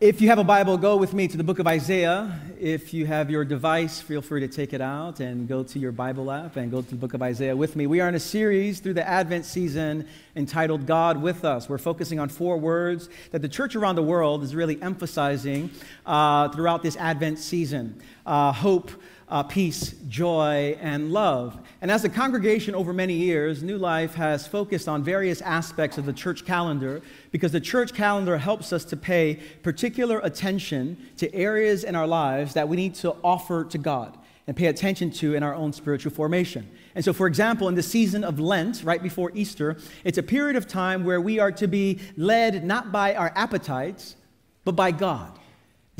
If you have a Bible, go with me to the book of Isaiah. If you have your device, feel free to take it out and go to your Bible app and go to the book of Isaiah with me. We are in a series through the Advent season entitled God with Us. We're focusing on four words that the church around the world is really emphasizing uh, throughout this Advent season uh, hope, uh, peace, joy, and love. And as a congregation over many years, New Life has focused on various aspects of the church calendar because the church calendar helps us to pay particular attention to areas in our lives that we need to offer to God and pay attention to in our own spiritual formation. And so, for example, in the season of Lent, right before Easter, it's a period of time where we are to be led not by our appetites, but by God.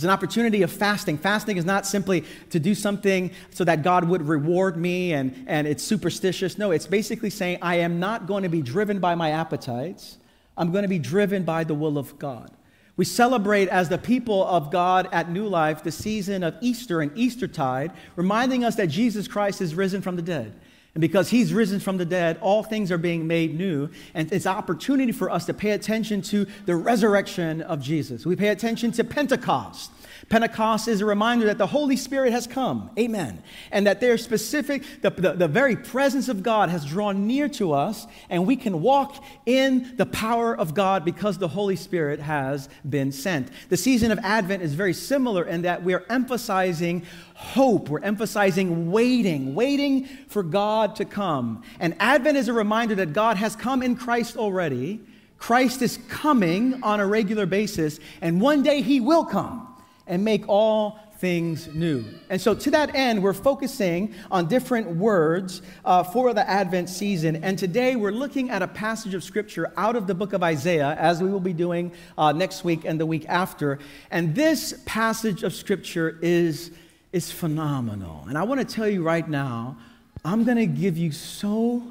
It's an opportunity of fasting. Fasting is not simply to do something so that God would reward me and, and it's superstitious. No, it's basically saying, I am not going to be driven by my appetites. I'm going to be driven by the will of God. We celebrate as the people of God at New Life the season of Easter and Eastertide, reminding us that Jesus Christ is risen from the dead. And because he's risen from the dead, all things are being made new. And it's opportunity for us to pay attention to the resurrection of Jesus. We pay attention to Pentecost. Pentecost is a reminder that the Holy Spirit has come. Amen. And that there's specific, the, the, the, very presence of God has drawn near to us, and we can walk in the power of God because the Holy Spirit has been sent. The season of Advent is very similar in that we're emphasizing hope. We're emphasizing waiting, waiting for God to come. And Advent is a reminder that God has come in Christ already. Christ is coming on a regular basis, and one day he will come and make all things new. And so, to that end, we're focusing on different words uh, for the Advent season. And today, we're looking at a passage of Scripture out of the book of Isaiah, as we will be doing uh, next week and the week after. And this passage of Scripture is, is phenomenal. And I want to tell you right now, I'm going to give you so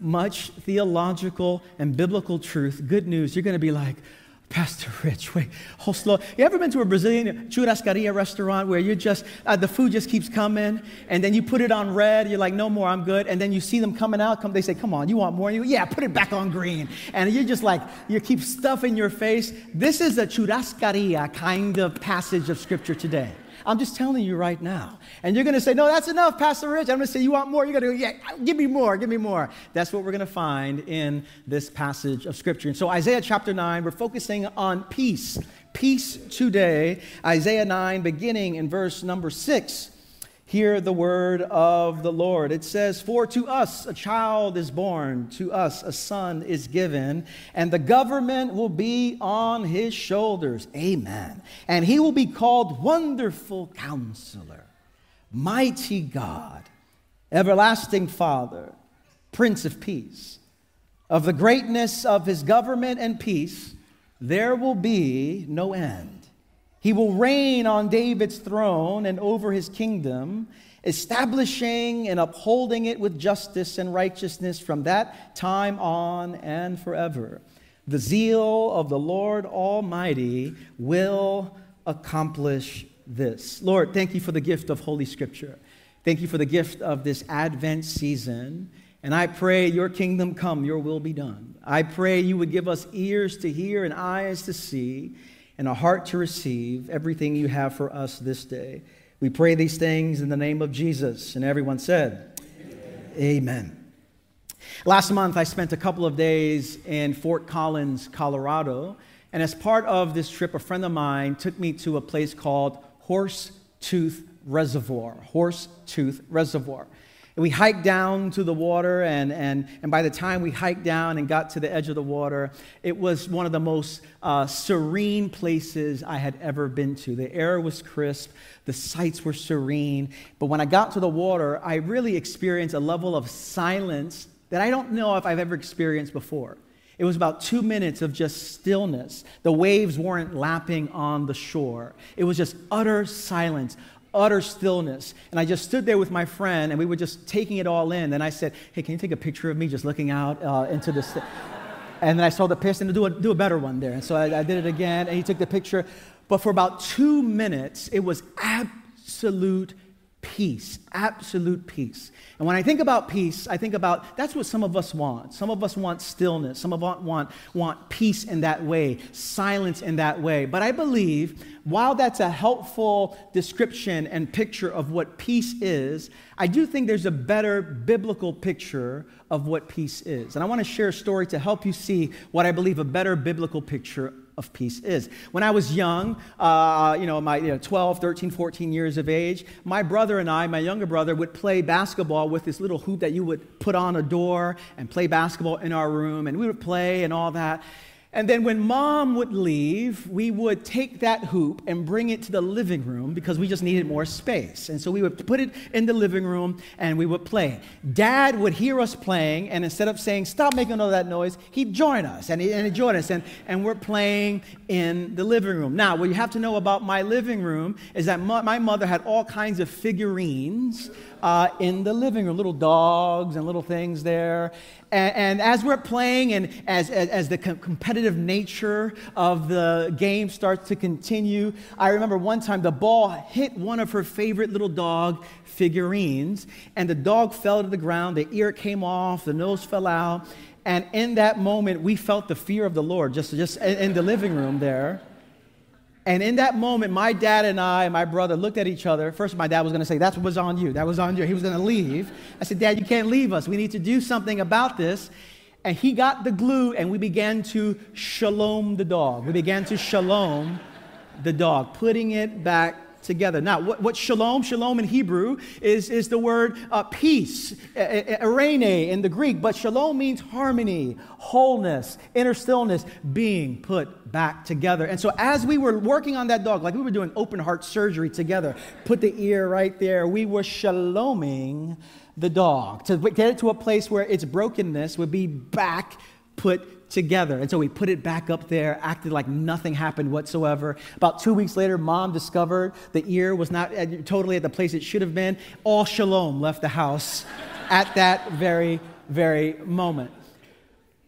much theological and biblical truth, good news. You're going to be like, Pastor Rich, wait, hold slow. You ever been to a Brazilian churrascaria restaurant where you just, uh, the food just keeps coming and then you put it on red, you're like, no more, I'm good. And then you see them coming out, come, they say, come on, you want more? You, yeah, put it back on green. And you're just like, you keep stuffing your face. This is a churrascaria kind of passage of scripture today. I'm just telling you right now. And you're going to say, no, that's enough, Pastor Rich. I'm going to say, you want more? You're going to go, yeah, give me more, give me more. That's what we're going to find in this passage of Scripture. And so, Isaiah chapter 9, we're focusing on peace. Peace today. Isaiah 9, beginning in verse number 6. Hear the word of the Lord. It says, For to us a child is born, to us a son is given, and the government will be on his shoulders. Amen. And he will be called Wonderful Counselor, Mighty God, Everlasting Father, Prince of Peace. Of the greatness of his government and peace, there will be no end he will reign on David's throne and over his kingdom, establishing and upholding it with justice and righteousness from that time on and forever. The zeal of the Lord Almighty will accomplish this. Lord, thank you for the gift of Holy Scripture. Thank you for the gift of this Advent season. And I pray your kingdom come, your will be done. I pray you would give us ears to hear and eyes to see and a heart to receive everything you have for us this day. We pray these things in the name of Jesus. And everyone said, Amen. Amen. Last month, I spent a couple of days in Fort Collins, Colorado. And as part of this trip, a friend of mine took me to a place called Horse Tooth Reservoir. Horse Tooth Reservoir. We hiked down to the water, and, and, and by the time we hiked down and got to the edge of the water, it was one of the most uh, serene places I had ever been to. The air was crisp, the sights were serene. But when I got to the water, I really experienced a level of silence that I don't know if I've ever experienced before. It was about two minutes of just stillness. The waves weren't lapping on the shore. It was just utter silence, utter stillness. And I just stood there with my friend, and we were just taking it all in. And I said, Hey, can you take a picture of me just looking out uh, into this? And then I saw the piston to do a, do a better one there. And so I, I did it again, and he took the picture. But for about two minutes, it was absolute peace, absolute peace. And when I think about peace, I think about that's what some of us want. Some of us want stillness. Some of us want, want peace in that way, silence in that way. But I believe while that's a helpful description and picture of what peace is, I do think there's a better biblical picture of what peace is. And I want to share a story to help you see what I believe a better biblical picture of peace is. When I was young, uh, you know, my you know, 12, 13, 14 years of age, my brother and I, my younger brother, would play basketball with this little hoop that you would put on a door and play basketball in our room, and we would play and all that. And then when mom would leave, we would take that hoop and bring it to the living room because we just needed more space. And so we would put it in the living room and we would play. Dad would hear us playing, and instead of saying, Stop making all that noise, he'd join us and, he, and he'd join us. And, and we're playing in the living room. Now, what you have to know about my living room is that my mother had all kinds of figurines uh, in the living room, little dogs and little things there. And, and as we're playing and as, as, as the com- competitive nature of the game starts to continue, I remember one time the ball hit one of her favorite little dog figurines, and the dog fell to the ground, the ear came off, the nose fell out. And in that moment, we felt the fear of the Lord just, just in the living room there. And in that moment, my dad and I, and my brother, looked at each other. First, my dad was going to say, That was on you. That was on you. He was going to leave. I said, Dad, you can't leave us. We need to do something about this. And he got the glue, and we began to shalom the dog. We began to shalom the dog, putting it back together. Now, what, what shalom, shalom in Hebrew is, is the word uh, peace, eirene in the Greek, but shalom means harmony, wholeness, inner stillness, being put back together. And so, as we were working on that dog, like we were doing open heart surgery together, put the ear right there, we were shaloming the dog to get it to a place where its brokenness would be back put together. And so we put it back up there, acted like nothing happened whatsoever. About two weeks later, mom discovered the ear was not totally at the place it should have been. All shalom left the house at that very, very moment.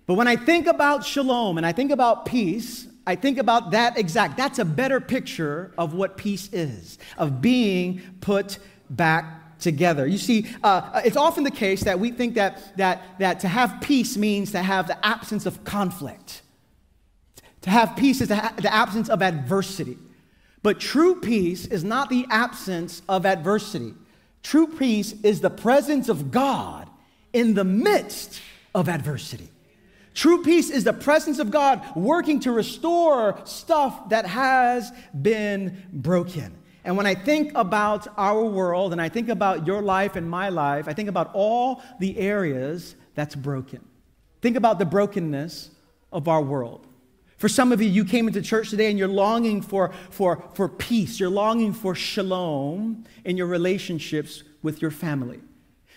But when I think about shalom and I think about peace, I think about that exact. That's a better picture of what peace is, of being put back together. You see, uh, it's often the case that we think that, that, that to have peace means to have the absence of conflict. To have peace is ha- the absence of adversity. But true peace is not the absence of adversity. True peace is the presence of God in the midst of adversity. True peace is the presence of God working to restore stuff that has been broken. And when I think about our world and I think about your life and my life, I think about all the areas that's broken. Think about the brokenness of our world. For some of you, you came into church today and you're longing for, for, for peace. You're longing for shalom in your relationships with your family.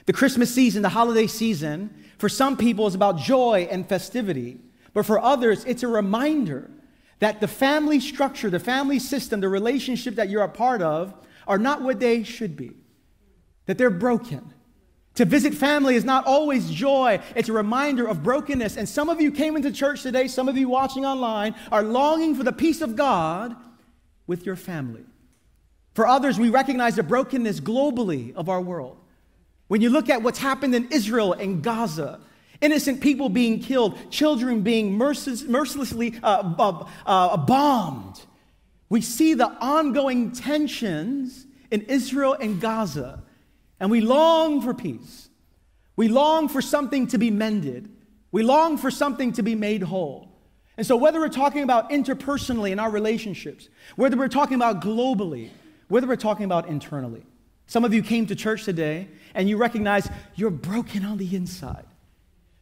The Christmas season, the holiday season, for some people is about joy and festivity. But for others, it's a reminder that the family structure, the family system, the relationship that you're a part of are not what they should be, that they're broken. To visit family is not always joy, it's a reminder of brokenness. And some of you came into church today, some of you watching online are longing for the peace of God with your family. For others, we recognize the brokenness globally of our world. When you look at what's happened in Israel and Gaza, Innocent people being killed, children being mercilessly uh, uh, uh, bombed. We see the ongoing tensions in Israel and Gaza, and we long for peace. We long for something to be mended. We long for something to be made whole. And so, whether we're talking about interpersonally in our relationships, whether we're talking about globally, whether we're talking about internally, some of you came to church today and you recognize you're broken on the inside.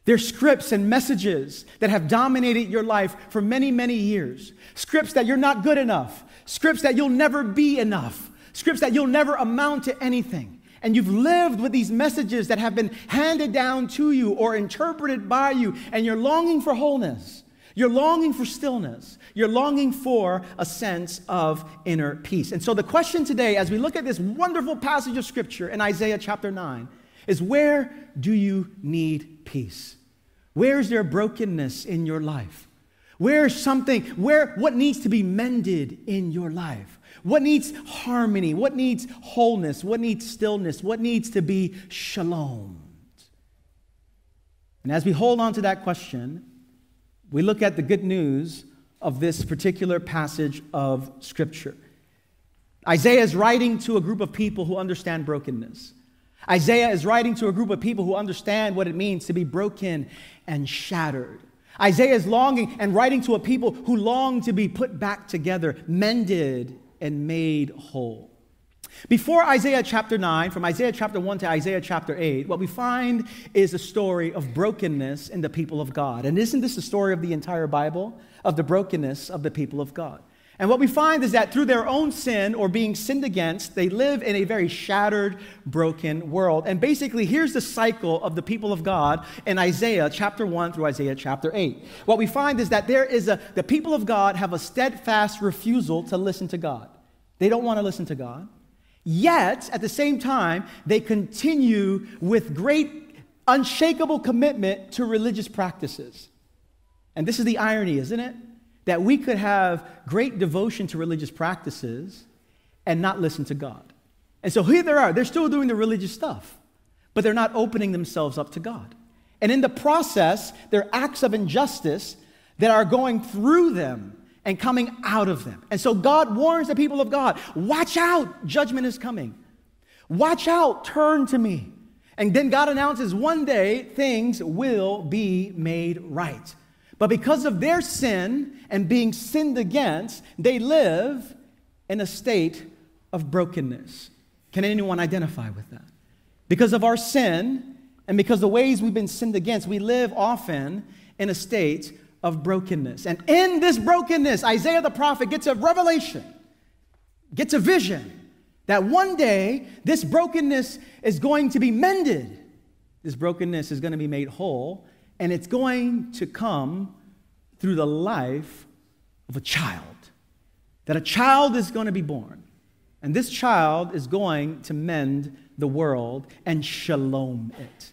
There's scripts and messages that have dominated your life for many, many years. Scripts that you're not good enough. Scripts that you'll never be enough. Scripts that you'll never amount to anything. And you've lived with these messages that have been handed down to you or interpreted by you, and you're longing for wholeness. You're longing for stillness. You're longing for a sense of inner peace. And so, the question today, as we look at this wonderful passage of Scripture in Isaiah chapter 9, is where do you need peace? Where's there brokenness in your life? Where's something, where, what needs to be mended in your life? What needs harmony? What needs wholeness? What needs stillness? What needs to be shalom? And as we hold on to that question, we look at the good news of this particular passage of Scripture. Isaiah is writing to a group of people who understand brokenness. Isaiah is writing to a group of people who understand what it means to be broken and shattered. Isaiah is longing and writing to a people who long to be put back together, mended, and made whole. Before Isaiah chapter 9, from Isaiah chapter 1 to Isaiah chapter 8, what we find is a story of brokenness in the people of God. And isn't this the story of the entire Bible? Of the brokenness of the people of God. And what we find is that through their own sin or being sinned against, they live in a very shattered, broken world. And basically, here's the cycle of the people of God in Isaiah chapter 1 through Isaiah chapter 8. What we find is that there is a, the people of God have a steadfast refusal to listen to God. They don't want to listen to God. Yet, at the same time, they continue with great, unshakable commitment to religious practices. And this is the irony, isn't it? That we could have great devotion to religious practices and not listen to God. And so here they are, they're still doing the religious stuff, but they're not opening themselves up to God. And in the process, there are acts of injustice that are going through them and coming out of them. And so God warns the people of God watch out, judgment is coming. Watch out, turn to me. And then God announces one day things will be made right. But because of their sin and being sinned against, they live in a state of brokenness. Can anyone identify with that? Because of our sin and because the ways we've been sinned against, we live often in a state of brokenness. And in this brokenness, Isaiah the prophet gets a revelation, gets a vision that one day this brokenness is going to be mended. This brokenness is going to be made whole and it's going to come through the life of a child. That a child is going to be born. And this child is going to mend the world and shalom it.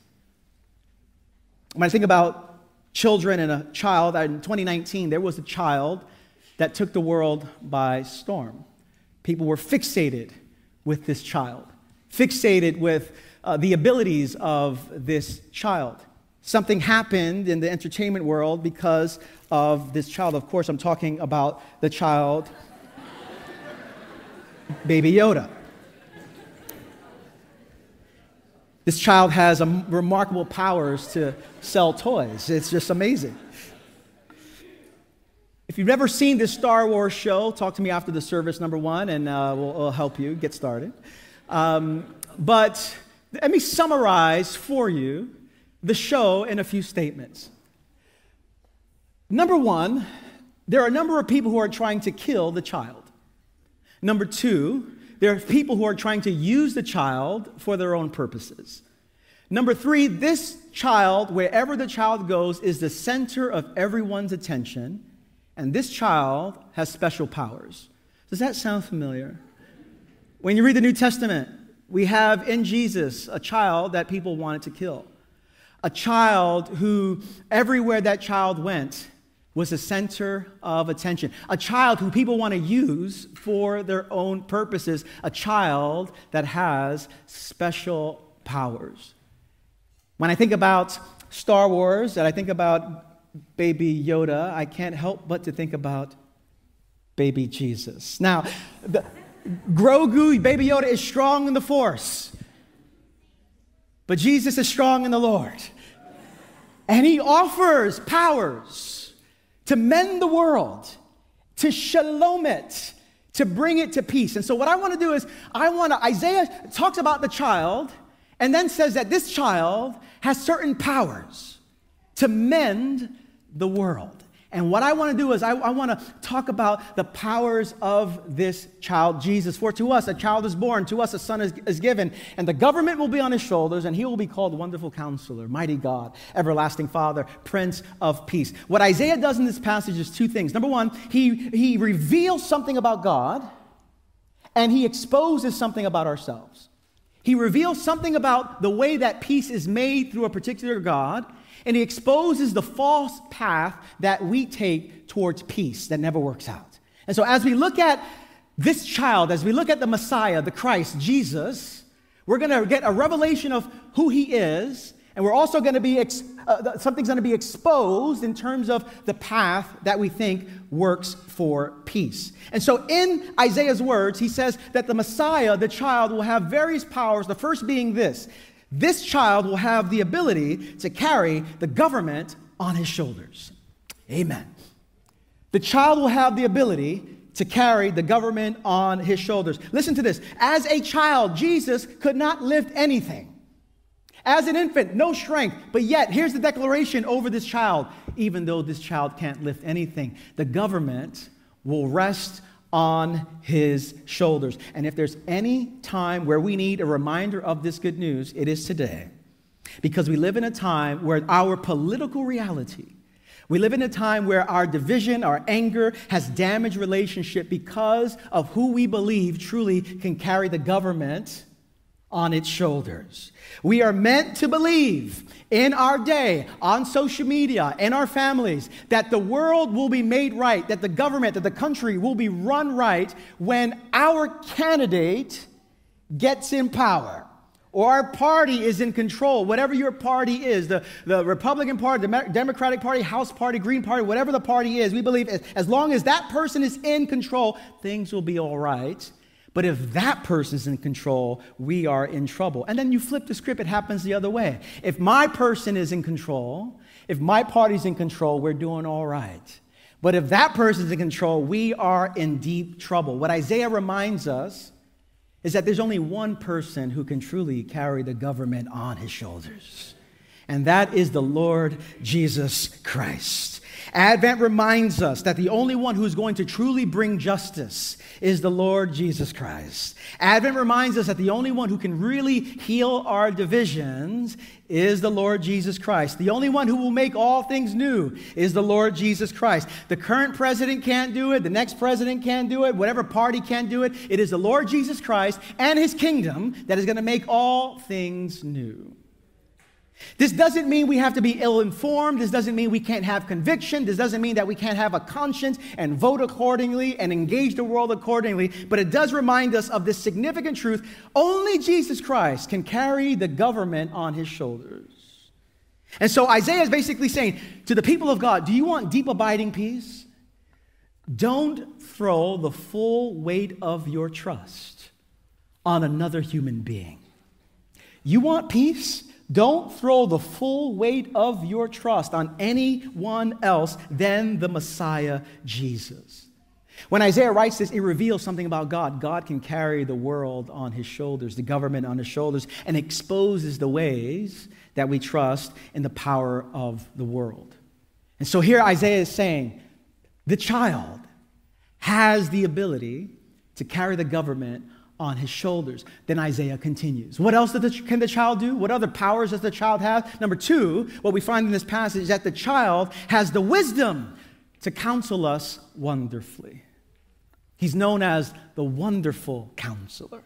When I think about children and a child, in 2019, there was a child that took the world by storm. People were fixated with this child, fixated with uh, the abilities of this child. Something happened in the entertainment world because of this child. Of course, I'm talking about the child, Baby Yoda. This child has remarkable powers to sell toys. It's just amazing. If you've never seen this Star Wars show, talk to me after the service, number one, and uh, we'll, we'll, help you get started. Um, but let me summarize for you the show in a few statements. Number one, there are a number of people who are trying to kill the child. Number two, there are people who are trying to use the child for their own purposes. Number three, this child, wherever the child goes, is the center of everyone's attention, and this child has special powers. Does that sound familiar? When you read the New Testament, we have in Jesus a child that people wanted to kill a child who, everywhere that child went, was the center of attention. A child who people want to use for their own purposes. A child that has special powers. When I think about Star Wars and I think about baby Yoda, I can't help but to think about baby Jesus. Now, the, Grogu, baby Yoda, is strong in the Force, but Jesus is strong in the Lord. And he offers powers to mend the world, to shalom it, to bring it to peace. And so, what I want to do is, I want to, Isaiah talks about the child and then says that this child has certain powers to mend the world. And what I want to do is, I, I want to talk about the powers of this child, Jesus. For to us a child is born, to us a son is, is given, and the government will be on his shoulders, and he will be called Wonderful Counselor, Mighty God, Everlasting Father, Prince of Peace. What Isaiah does in this passage is two things. Number one, he, he reveals something about God, and he exposes something about ourselves. He reveals something about the way that peace is made through a particular God, And he exposes the false path that we take towards peace that never works out. And so, as we look at this child, as we look at the Messiah, the Christ, Jesus, we're going to get a revelation of who he is, and we're also going to be, ex- uh, something's going to be exposed in terms of the path that we think works for peace. And so in Isaiah's words, he says that the Messiah, the child, will have various powers. The first being this this child will have the ability to carry the government on his shoulders. Amen. The child will have the ability to carry the government on his shoulders. Listen to this. As a child, Jesus could not lift anything. As an infant, no strength. But yet, here's the declaration over this child even though this child can't lift anything, the government will rest on his shoulders. And if there's any time where we need a reminder of this good news, it is today. Because we live in a time where our political reality, we live in a time where our division, our anger has damaged relationship because of who we believe truly can carry the government on its shoulders. We are meant to believe in our day, on social media, in our families, that the world will be made right, that the government, that the country will be run right when our candidate gets in power or our party is in control, whatever your party is the, the Republican Party, the Democratic Party, House Party, Green Party, whatever the party is, we believe as, as long as that person is in control, things will be all right. But if that person's in control, we are in trouble. And then you flip the script, it happens the other way. If my person is in control, if my party's in control, we're doing all right. But if that person's in control, we are in deep trouble. What Isaiah reminds us is that there's only one person who can truly carry the government on his shoulders, and that is the Lord Jesus Christ. Advent reminds us that the only one who's going to truly bring justice is the Lord Jesus Christ. Advent reminds us that the only one who can really heal our divisions is the Lord Jesus Christ. The only one who will make all things new is the Lord Jesus Christ. The current president can't do it, the next president can't do it, whatever party can't do it. It is the Lord Jesus Christ and his kingdom that is going to make all things new. This doesn't mean we have to be ill informed. This doesn't mean we can't have conviction. This doesn't mean that we can't have a conscience and vote accordingly and engage the world accordingly. But it does remind us of this significant truth only Jesus Christ can carry the government on his shoulders. And so Isaiah is basically saying to the people of God, Do you want deep, abiding peace? Don't throw the full weight of your trust on another human being. You want peace? Don't throw the full weight of your trust on anyone else than the Messiah, Jesus. When Isaiah writes this, it reveals something about God. God can carry the world on his shoulders, the government on his shoulders, and exposes the ways that we trust in the power of the world. And so here Isaiah is saying the child has the ability to carry the government on his shoulders. Then Isaiah continues. What else can the child do? What other powers does the child have? Number two, what we find in this passage is that the child has the wisdom to counsel us wonderfully. He's known as the wonderful counselor.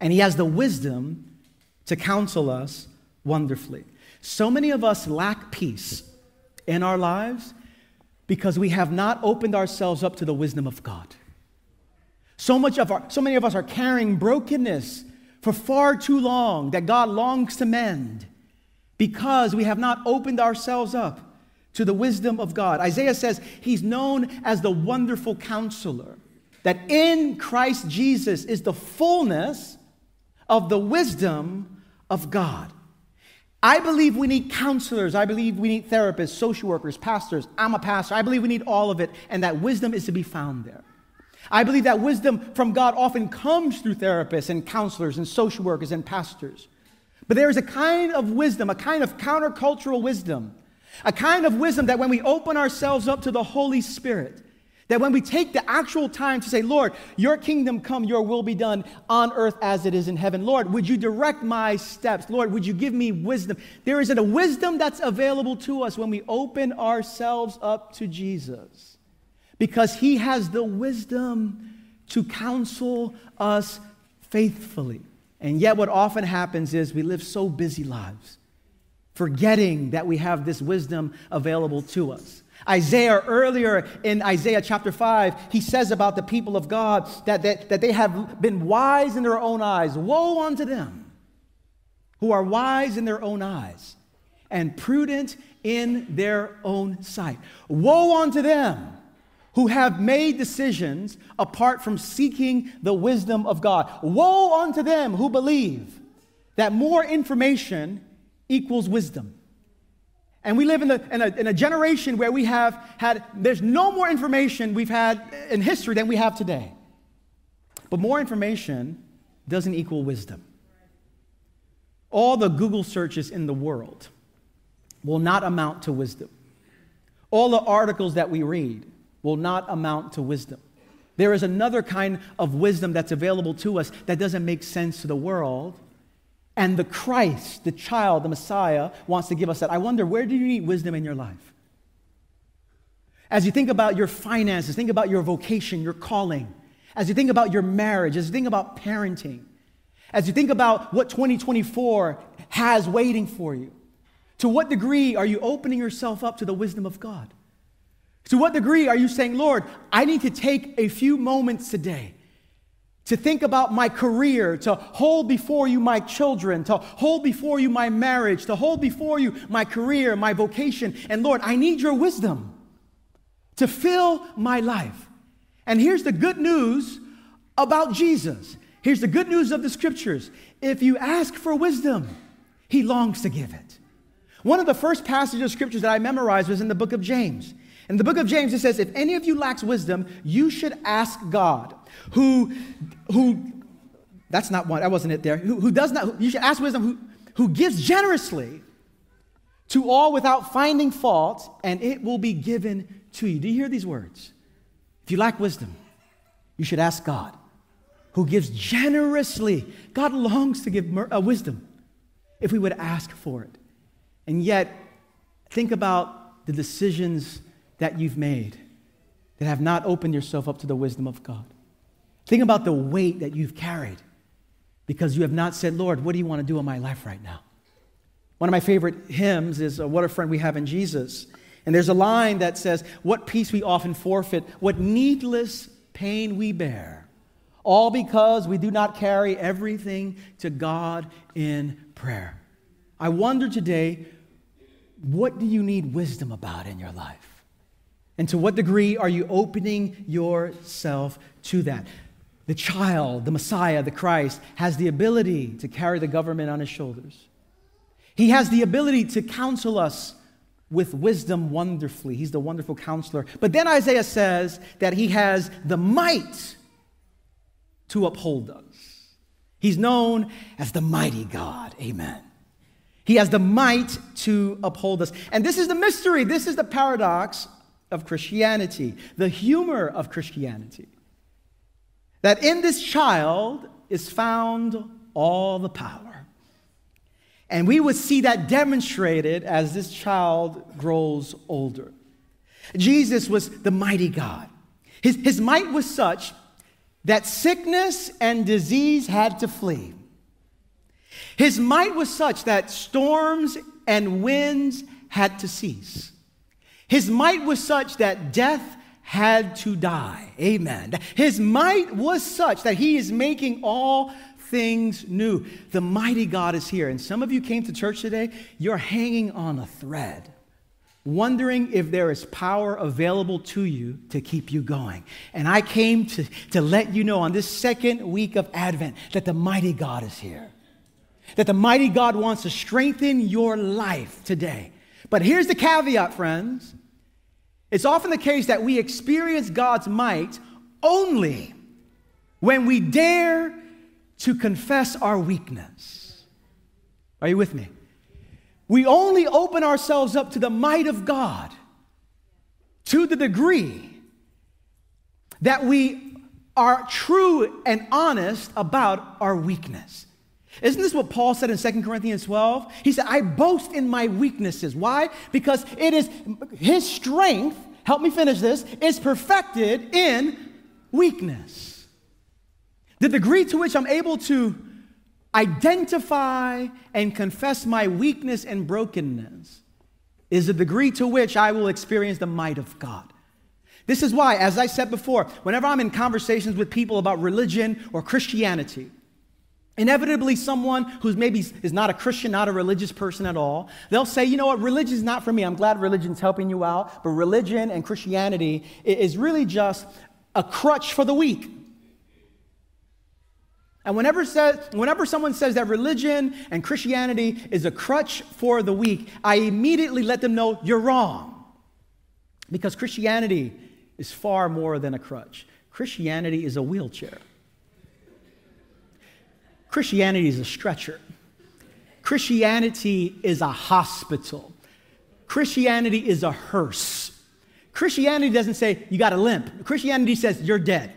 And he has the wisdom to counsel us wonderfully. So many of us lack peace in our lives because we have not opened ourselves up to the wisdom of God. So much of our, so many of us are carrying brokenness for far too long that God longs to mend because we have not opened ourselves up to the wisdom of God. Isaiah says he's known as the wonderful counselor, that in Christ Jesus is the fullness of the wisdom of God. I believe we need counselors. I believe we need therapists, social workers, pastors. I'm a pastor. I believe we need all of it, and that wisdom is to be found there. I believe that wisdom from God often comes through therapists and counselors and social workers and pastors. But there is a kind of wisdom, a kind of countercultural wisdom, a kind of wisdom that when we open ourselves up to the Holy Spirit, that when we take the actual time to say, Lord, your kingdom come, your will be done on earth as it is in heaven. Lord, would you direct my steps? Lord, would you give me wisdom? There is a wisdom that's available to us when we open ourselves up to Jesus because he has the wisdom to counsel us faithfully. And yet, what often happens is we live so busy lives forgetting that we have this wisdom available to us. Isaiah, earlier in Isaiah chapter 5, he says about the people of God that, that, that they have been wise in their own eyes. Woe unto them who are wise in their own eyes and prudent in their own sight. Woe unto them who have made decisions apart from seeking the wisdom of God. Woe unto them who believe that more information equals wisdom. And we live in, the, in, a, in a generation where we have had, there's no more information we've had in history than we have today. But more information doesn't equal wisdom. All the Google searches in the world will not amount to wisdom. All the articles that we read will not amount to wisdom. There is another kind of wisdom that's available to us that doesn't make sense to the world, and the Christ, the child, the Messiah, wants to give us that. I wonder, where do you need wisdom in your life? As you think about your finances, think about your vocation, your calling, as you think about your marriage, as you think about parenting, as you think about what 2024 has waiting for you, to what degree are you opening yourself up to the wisdom of God? To what degree are you saying, Lord, I need to take a few moments today to think about my career, to hold before you my children, to hold before you my marriage, to hold before you my career, my vocation. And Lord, I need your wisdom to fill my life. And here's the good news about Jesus. Here's the good news of the scriptures. If you ask for wisdom, he longs to give it. One of the first passages of scriptures that I memorized was in the book of James. In the book of James, it says, If any of you lacks wisdom, you should ask God, who, who, that's not one, that wasn't it there, who, who does not, you should ask wisdom, who, who gives generously to all without finding fault, and it will be given to you. Do you hear these words? If you lack wisdom, you should ask God, who gives generously. God longs to give uh, wisdom if we would ask for it. And yet, think about the decisions that you've made that have not opened yourself up to the wisdom of God. Think about the weight that you've carried because you have not said, Lord, what do you want to do in my life right now? One of my favorite hymns is uh, What a Friend We Have in Jesus. And there's a line that says, What peace we often forfeit, what needless pain we bear, all because we do not carry everything to God in prayer. I wonder today, what do you need wisdom about in your life? And to what degree are you opening yourself to that? The child, the Messiah, the Christ, has the ability to carry the government on his shoulders. He has the ability to counsel us with wisdom wonderfully. He's the wonderful counselor. But then Isaiah says that he has the might to uphold us. He's known as the mighty God. Amen. He has the might to uphold us. And this is the mystery. This is the paradox of Christianity, the humor of Christianity. That in this child is found all the power. And we would see that demonstrated as this child grows older. Jesus was the mighty God. His, his might was such that sickness and disease had to flee. His might was such that storms and winds had to cease. His might was such that death had to die. Amen. His might was such that he is making all things new. The mighty God is here. And some of you came to church today, you're hanging on a thread, wondering if there is power available to you to keep you going. And I came to, to let you know on this second week of Advent that the mighty God is here. That the mighty God wants to strengthen your life today. But here's the caveat, friends. It's often the case that we experience God's might only when we dare to confess our weakness. Are you with me? We only open ourselves up to the might of God to the degree that we are true and honest about our weakness. Isn't this what Paul said in 2 Corinthians 12? He said, I boast in my weaknesses. Why? Because it is his strength, help me finish this, is perfected in weakness. The degree to which I'm able to identify and confess my weakness and brokenness is the degree to which I will experience the might of God. This is why, as I said before, whenever I'm in conversations with people about religion or Christianity, inevitably someone who's maybe is not a Christian, not a religious person at all, they'll say, you know what, religion's not for me. I'm glad religion's helping you out, but religion and Christianity is really just a crutch for the weak. And whenever, says, whenever someone says that religion and Christianity is a crutch for the weak, I immediately let them know you're wrong. Because Christianity is far more than a crutch. Christianity is a wheelchair. Christianity is a stretcher. Christianity is a hospital. Christianity is a hearse. Christianity doesn't say you got a limp. Christianity says you're dead.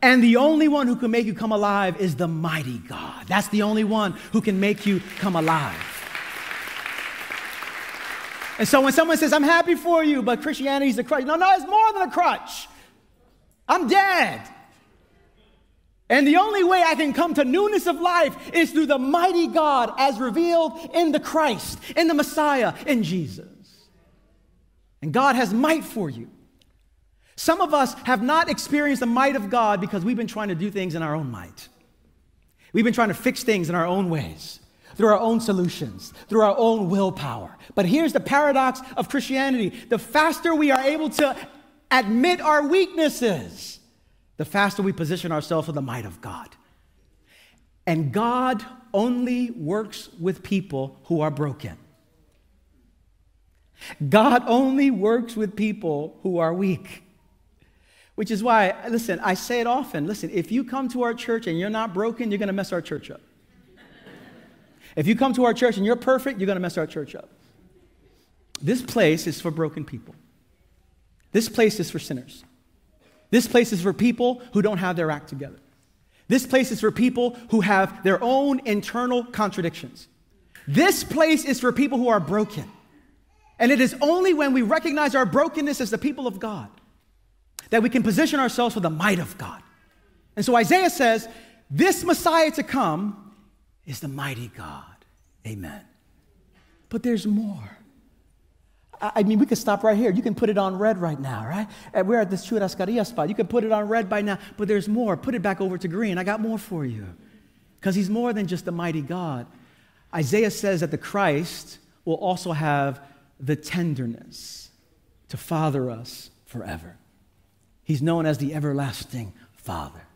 And the only one who can make you come alive is the mighty God. That's the only one who can make you come alive. And so when someone says, I'm happy for you, but Christianity is a crutch, no, no, it's more than a crutch. I'm dead. And the only way I can come to newness of life is through the mighty God as revealed in the Christ, in the Messiah, in Jesus. And God has might for you. Some of us have not experienced the might of God because we've been trying to do things in our own might. We've been trying to fix things in our own ways through our own solutions, through our own willpower. But here's the paradox of Christianity the faster we are able to admit our weaknesses, the faster we position ourselves for the might of God. And God only works with people who are broken. God only works with people who are weak. Which is why, listen, I say it often. Listen, if you come to our church and you're not broken, you're going to mess our church up. If you come to our church and you're perfect, you're going to mess our church up. This place is for broken people. This place is for sinners. This place is for people who don't have their act together. This place is for people who have their own internal contradictions. This place is for people who are broken. And it is only when we recognize our brokenness as the people of God that we can position ourselves for the might of God. And so Isaiah says, This Messiah to come is the mighty God. Amen. But there's more. I mean, we could stop right here. You can put it on red right now, right? Uh, we're at this Churrascaria spot. You can put it on red by now, but there's more. Put it back over to green. I got more for you. Because he's more than just the mighty God. Isaiah says that the Christ will also have the tenderness to father us forever. He's known as the everlasting Father.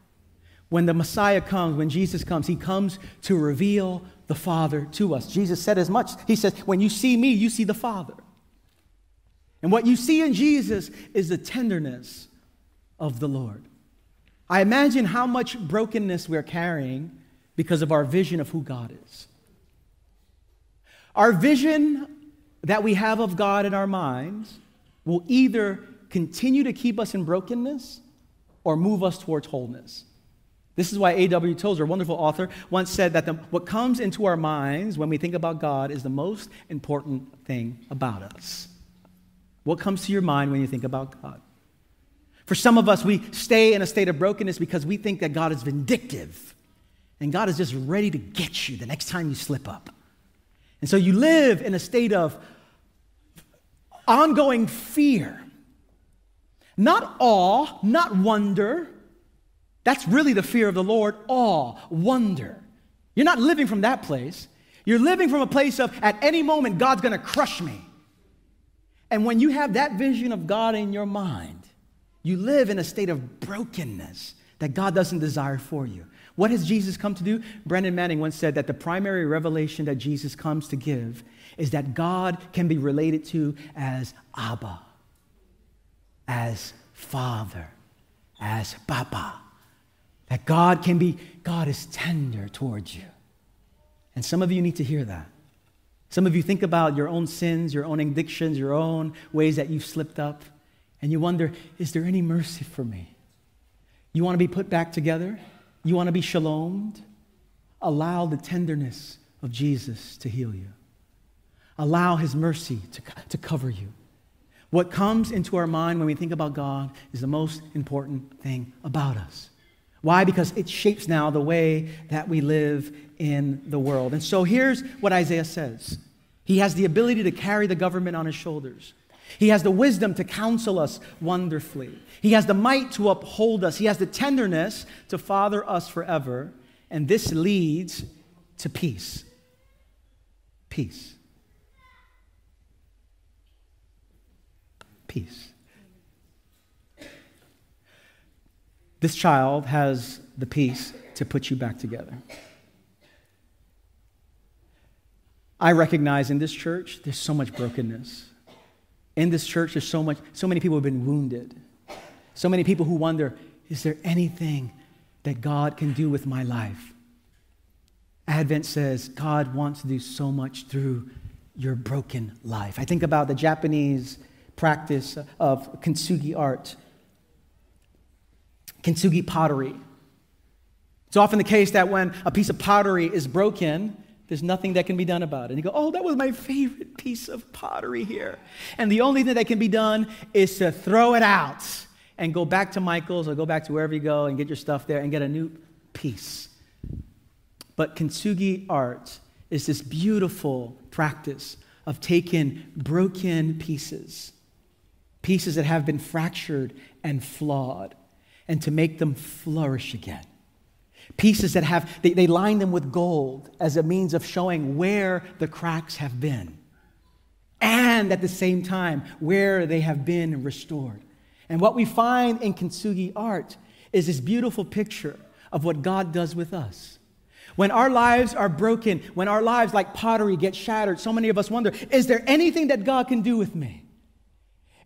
When the Messiah comes, when Jesus comes, he comes to reveal the Father to us. Jesus said as much. He says, When you see me, you see the Father. And what you see in Jesus is the tenderness of the Lord. I imagine how much brokenness we're carrying because of our vision of who God is. Our vision that we have of God in our minds will either continue to keep us in brokenness or move us towards wholeness. This is why A.W. Tozer, a wonderful author, once said that the, what comes into our minds when we think about God is the most important thing about us. What comes to your mind when you think about God? For some of us, we stay in a state of brokenness because we think that God is vindictive and God is just ready to get you the next time you slip up. And so you live in a state of ongoing fear. Not awe, not wonder, that's really the fear of the Lord awe, wonder. You're not living from that place. You're living from a place of, at any moment, God's going to crush me. And when you have that vision of God in your mind, you live in a state of brokenness that God doesn't desire for you. What has Jesus come to do? Brennan Manning once said that the primary revelation that Jesus comes to give is that God can be related to as Abba, as Father, as Papa. That God can be, God is tender towards you. And some of you need to hear that. Some of you think about your own sins, your own addictions, your own ways that you've slipped up, and you wonder, is there any mercy for me? You want to be put back together? You want to be shalomed? Allow the tenderness of Jesus to heal you. Allow his mercy to, to cover you. What comes into our mind when we think about God is the most important thing about us. Why? Because it shapes now the way that we live in the world. And so here's what Isaiah says He has the ability to carry the government on his shoulders. He has the wisdom to counsel us wonderfully. He has the might to uphold us. He has the tenderness to father us forever. And this leads to peace. Peace. Peace. This child has the peace to put you back together. I recognize in this church there's so much brokenness. In this church, there's so much, so many people have been wounded. So many people who wonder, is there anything that God can do with my life? Advent says God wants to do so much through your broken life. I think about the Japanese practice of kintsugi art, kintsugi pottery. It's often the case that when a piece of pottery is broken, there's nothing that can be done about it. And you go, oh, that was my favorite piece of pottery here. And the only thing that can be done is to throw it out and go back to Michael's or go back to wherever you go and get your stuff there and get a new piece. But kintsugi art is this beautiful practice of taking broken pieces, pieces that have been fractured and flawed, and to make them flourish again pieces that have, they, they line them with gold as a means of showing where the cracks have been. And at the same time, where they have been restored. And what we find in kintsugi art is this beautiful picture of what God does with us. When our lives are broken, when our lives like pottery get shattered, so many of us wonder, is there anything that God can do with me?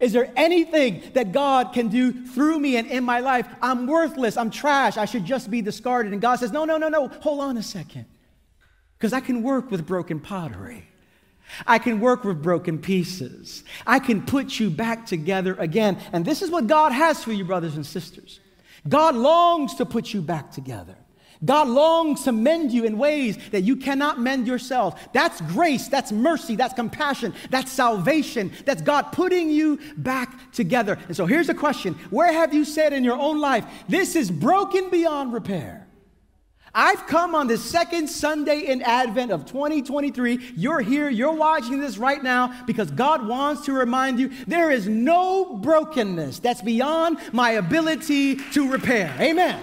Is there anything that God can do through me and in my life? I'm worthless. I'm trash. I should just be discarded. And God says, No, no, no, no. Hold on a second. Because I can work with broken pottery. I can work with broken pieces. I can put you back together again. And this is what God has for you, brothers and sisters. God longs to put you back together. God longs to mend you in ways that you cannot mend yourself. That's grace, that's mercy, that's compassion, that's salvation, that's God putting you back together. And so here's a question Where have you said in your own life, this is broken beyond repair? I've come on the second Sunday in Advent of 2023. You're here, you're watching this right now because God wants to remind you there is no brokenness that's beyond my ability to repair. Amen.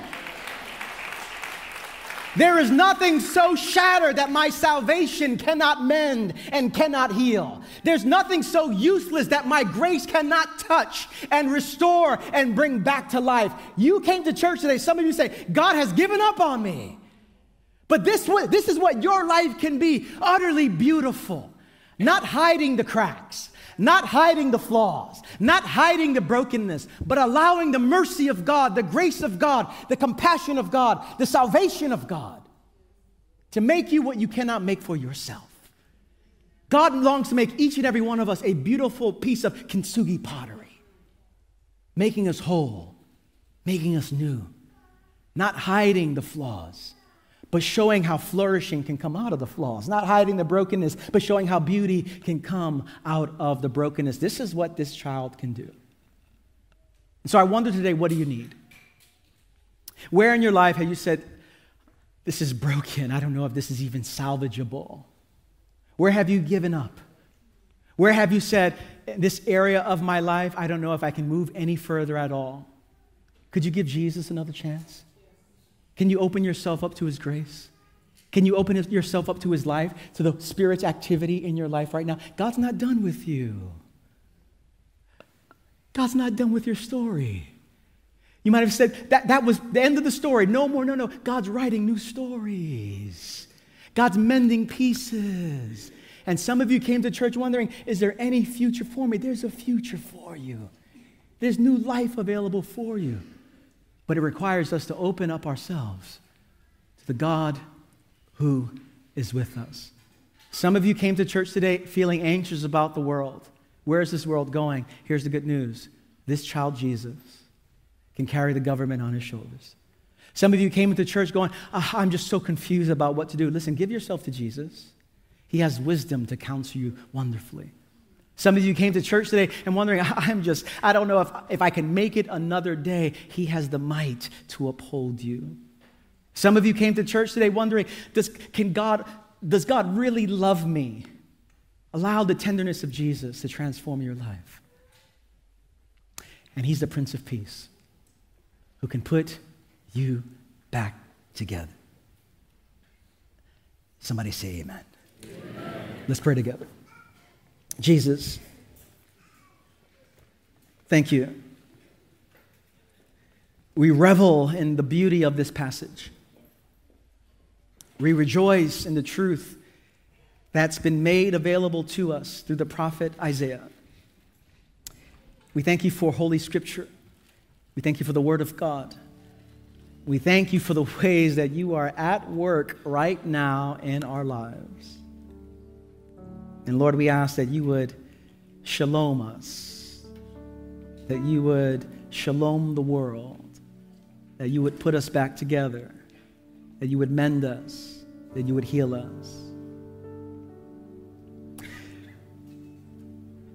There is nothing so shattered that my salvation cannot mend and cannot heal. There's nothing so useless that my grace cannot touch and restore and bring back to life. You came to church today, some of you say, God has given up on me. But this, this is what your life can be utterly beautiful, not hiding the cracks, not hiding the flaws, not hiding the brokenness, but allowing the mercy of God, the grace of God, the compassion of God, the salvation of God to make you what you cannot make for yourself. God longs to make each and every one of us a beautiful piece of kintsugi pottery, making us whole, making us new, not hiding the flaws but showing how flourishing can come out of the flaws, not hiding the brokenness, but showing how beauty can come out of the brokenness. This is what this child can do. And so I wonder today, what do you need? Where in your life have you said, This is broken. I don't know if this is even salvageable? Where have you given up? Where have you said, This area of my life, I don't know if I can move any further at all? Could you give Jesus another chance? Can you open yourself up to His grace? Can you open yourself up to His life, to the Spirit's activity in your life right now? God's not done with you. God's not done with your story. You might have said that, that was the end of the story. No more, no, no. God's writing new stories. God's mending pieces. And some of you came to church wondering, is there any future for me? There's a future for you. There's new life available for you. But it requires us to open up ourselves to the God who is with us. Some of you came to church today feeling anxious about the world. Where is this world going? Here's the good news this child, Jesus, can carry the government on his shoulders. Some of you came into church going, oh, I'm just so confused about what to do. Listen, give yourself to Jesus. He has wisdom to counsel you wonderfully. Some of you came to church today and wondering, I'm just, I don't know if, if I can make it another day. He has the might to uphold you. Some of you came to church today wondering, does, can God, does God really love me? Allow the tenderness of Jesus to transform your life. And He's the Prince of Peace who can put you back together. Somebody say amen. amen. Let's pray together. Jesus, thank you. We revel in the beauty of this passage. We rejoice in the truth that's been made available to us through the prophet Isaiah. We thank you for Holy Scripture. We thank you for the Word of God. We thank you for the ways that you are at work right now in our lives. And Lord, we ask that you would shalom us, that you would shalom the world, that you would put us back together, that you would mend us, that you would heal us.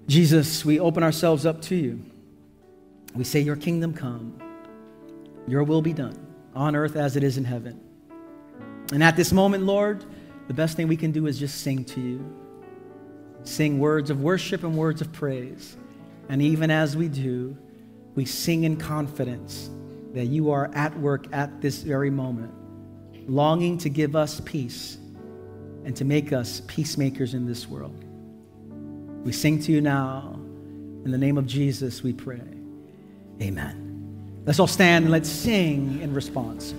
Jesus, we open ourselves up to you. We say, Your kingdom come, your will be done on earth as it is in heaven. And at this moment, Lord, the best thing we can do is just sing to you. Sing words of worship and words of praise. And even as we do, we sing in confidence that you are at work at this very moment, longing to give us peace and to make us peacemakers in this world. We sing to you now. In the name of Jesus, we pray. Amen. Let's all stand and let's sing in response.